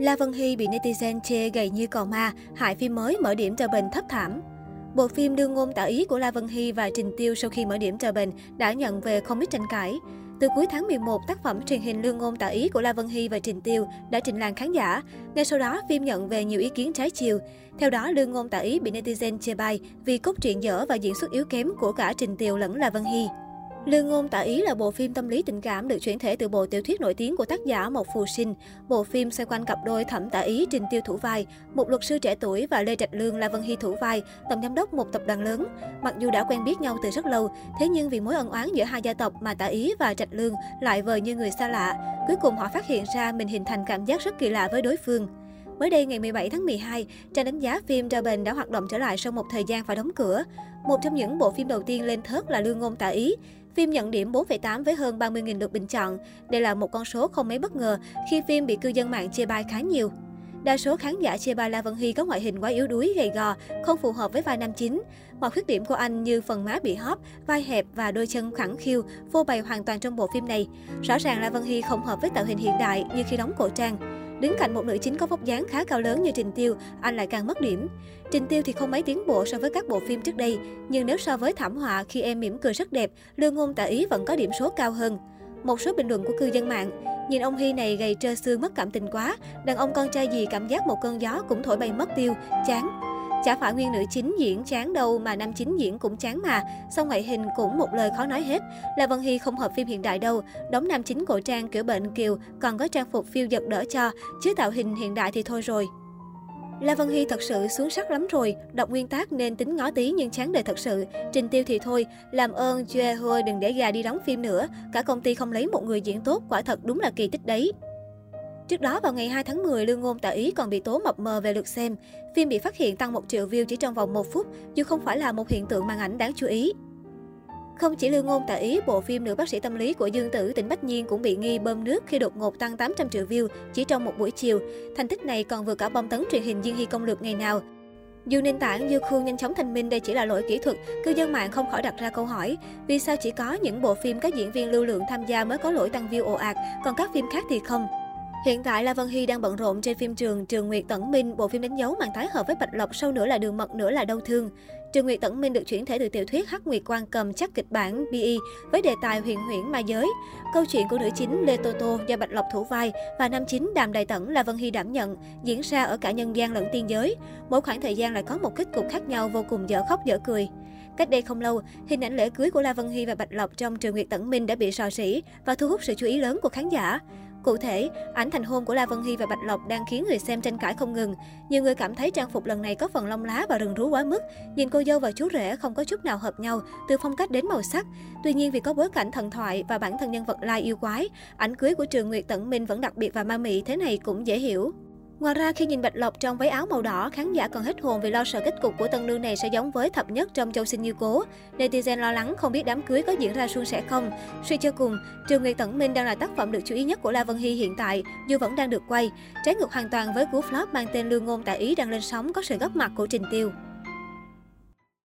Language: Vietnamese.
La Vân Hy bị netizen chê gầy như cò ma, hại phim mới mở điểm trở bình thấp thảm. Bộ phim đương ngôn tả ý của La Vân Hy và Trình Tiêu sau khi mở điểm trở bình đã nhận về không ít tranh cãi. Từ cuối tháng 11, tác phẩm truyền hình lương ngôn tả ý của La Vân Hy và Trình Tiêu đã trình làng khán giả. Ngay sau đó, phim nhận về nhiều ý kiến trái chiều. Theo đó, lương ngôn tả ý bị netizen chê bai vì cốt truyện dở và diễn xuất yếu kém của cả Trình Tiêu lẫn La Vân Hy. Lương ngôn tả ý là bộ phim tâm lý tình cảm được chuyển thể từ bộ tiểu thuyết nổi tiếng của tác giả Mộc Phù Sinh. Bộ phim xoay quanh cặp đôi Thẩm Tả Ý Trình Tiêu thủ vai, một luật sư trẻ tuổi và Lê Trạch Lương La Vân Hy thủ vai, tổng giám đốc một tập đoàn lớn. Mặc dù đã quen biết nhau từ rất lâu, thế nhưng vì mối ân oán giữa hai gia tộc mà Tả Ý và Trạch Lương lại vờ như người xa lạ. Cuối cùng họ phát hiện ra mình hình thành cảm giác rất kỳ lạ với đối phương. Mới đây ngày 17 tháng 12, trang đánh giá phim Dragon đã hoạt động trở lại sau một thời gian phải đóng cửa. Một trong những bộ phim đầu tiên lên thớt là Lương Ngôn Tả Ý. Phim nhận điểm 4,8 với hơn 30.000 lượt bình chọn. Đây là một con số không mấy bất ngờ khi phim bị cư dân mạng chê bai khá nhiều. Đa số khán giả chê bai La Vân Hy có ngoại hình quá yếu đuối, gầy gò, không phù hợp với vai nam chính. Mọi khuyết điểm của anh như phần má bị hóp, vai hẹp và đôi chân khẳng khiu, vô bày hoàn toàn trong bộ phim này. Rõ ràng La Vân Hy không hợp với tạo hình hiện đại như khi đóng cổ trang. Đứng cạnh một nữ chính có vóc dáng khá cao lớn như Trình Tiêu, anh lại càng mất điểm. Trình Tiêu thì không mấy tiến bộ so với các bộ phim trước đây, nhưng nếu so với thảm họa khi em mỉm cười rất đẹp, lương ngôn tạ ý vẫn có điểm số cao hơn. Một số bình luận của cư dân mạng, nhìn ông Hy này gầy trơ xương mất cảm tình quá, đàn ông con trai gì cảm giác một cơn gió cũng thổi bay mất tiêu, chán. Chả phải nguyên nữ chính diễn chán đâu mà nam chính diễn cũng chán mà, song ngoại hình cũng một lời khó nói hết. là Vân Hy không hợp phim hiện đại đâu, đóng nam chính cổ trang kiểu bệnh kiều, còn có trang phục phiêu giật đỡ cho, chứ tạo hình hiện đại thì thôi rồi. La Vân Hy thật sự xuống sắc lắm rồi, đọc nguyên tác nên tính ngó tí nhưng chán đời thật sự. Trình Tiêu thì thôi, làm ơn Jue Hua đừng để gà đi đóng phim nữa, cả công ty không lấy một người diễn tốt, quả thật đúng là kỳ tích đấy. Trước đó vào ngày 2 tháng 10, Lương Ngôn tại Ý còn bị tố mập mờ về lượt xem. Phim bị phát hiện tăng 1 triệu view chỉ trong vòng 1 phút, dù không phải là một hiện tượng màn ảnh đáng chú ý. Không chỉ Lương Ngôn tại Ý, bộ phim Nữ bác sĩ tâm lý của Dương Tử tỉnh Bách Nhiên cũng bị nghi bơm nước khi đột ngột tăng 800 triệu view chỉ trong một buổi chiều. Thành tích này còn vượt cả bom tấn truyền hình diên Hy công lược ngày nào. Dù nền tảng như Khương nhanh chóng thanh minh đây chỉ là lỗi kỹ thuật, cư dân mạng không khỏi đặt ra câu hỏi, vì sao chỉ có những bộ phim các diễn viên lưu lượng tham gia mới có lỗi tăng view ồ ạt, còn các phim khác thì không? Hiện tại La Vân Hy đang bận rộn trên phim trường Trường Nguyệt Tẩn Minh, bộ phim đánh dấu màn tái hợp với Bạch Lộc sau nữa là đường mật nữa là đau thương. Trường Nguyệt Tẩn Minh được chuyển thể từ tiểu thuyết Hắc Nguyệt Quan Cầm chắc kịch bản BE với đề tài huyền huyễn ma giới. Câu chuyện của nữ chính Lê Tô Tô do Bạch Lộc thủ vai và nam chính Đàm Đại Tẩn là Vân Hy đảm nhận, diễn ra ở cả nhân gian lẫn tiên giới. Mỗi khoảng thời gian lại có một kết cục khác nhau vô cùng dở khóc dở cười. Cách đây không lâu, hình ảnh lễ cưới của La Vân Hy và Bạch Lộc trong Trường Nguyệt Tẩn Minh đã bị sò sỉ và thu hút sự chú ý lớn của khán giả. Cụ thể, ảnh thành hôn của La Vân Hy và Bạch Lộc đang khiến người xem tranh cãi không ngừng. Nhiều người cảm thấy trang phục lần này có phần lông lá và rừng rú quá mức. Nhìn cô dâu và chú rể không có chút nào hợp nhau, từ phong cách đến màu sắc. Tuy nhiên vì có bối cảnh thần thoại và bản thân nhân vật lai yêu quái, ảnh cưới của Trường Nguyệt Tận Minh vẫn đặc biệt và ma mị thế này cũng dễ hiểu. Ngoài ra, khi nhìn Bạch Lộc trong váy áo màu đỏ, khán giả còn hết hồn vì lo sợ kết cục của tân nương này sẽ giống với thập nhất trong Châu Sinh Như Cố. Netizen lo lắng không biết đám cưới có diễn ra suôn sẻ không. Suy cho cùng, Trường Nguyệt Tẩn Minh đang là tác phẩm được chú ý nhất của La Vân Hy hiện tại, dù vẫn đang được quay. Trái ngược hoàn toàn với cú flop mang tên Lương Ngôn tại Ý đang lên sóng có sự góp mặt của Trình Tiêu.